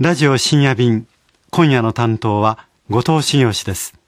ラジオ深夜便今夜の担当は後藤茂です。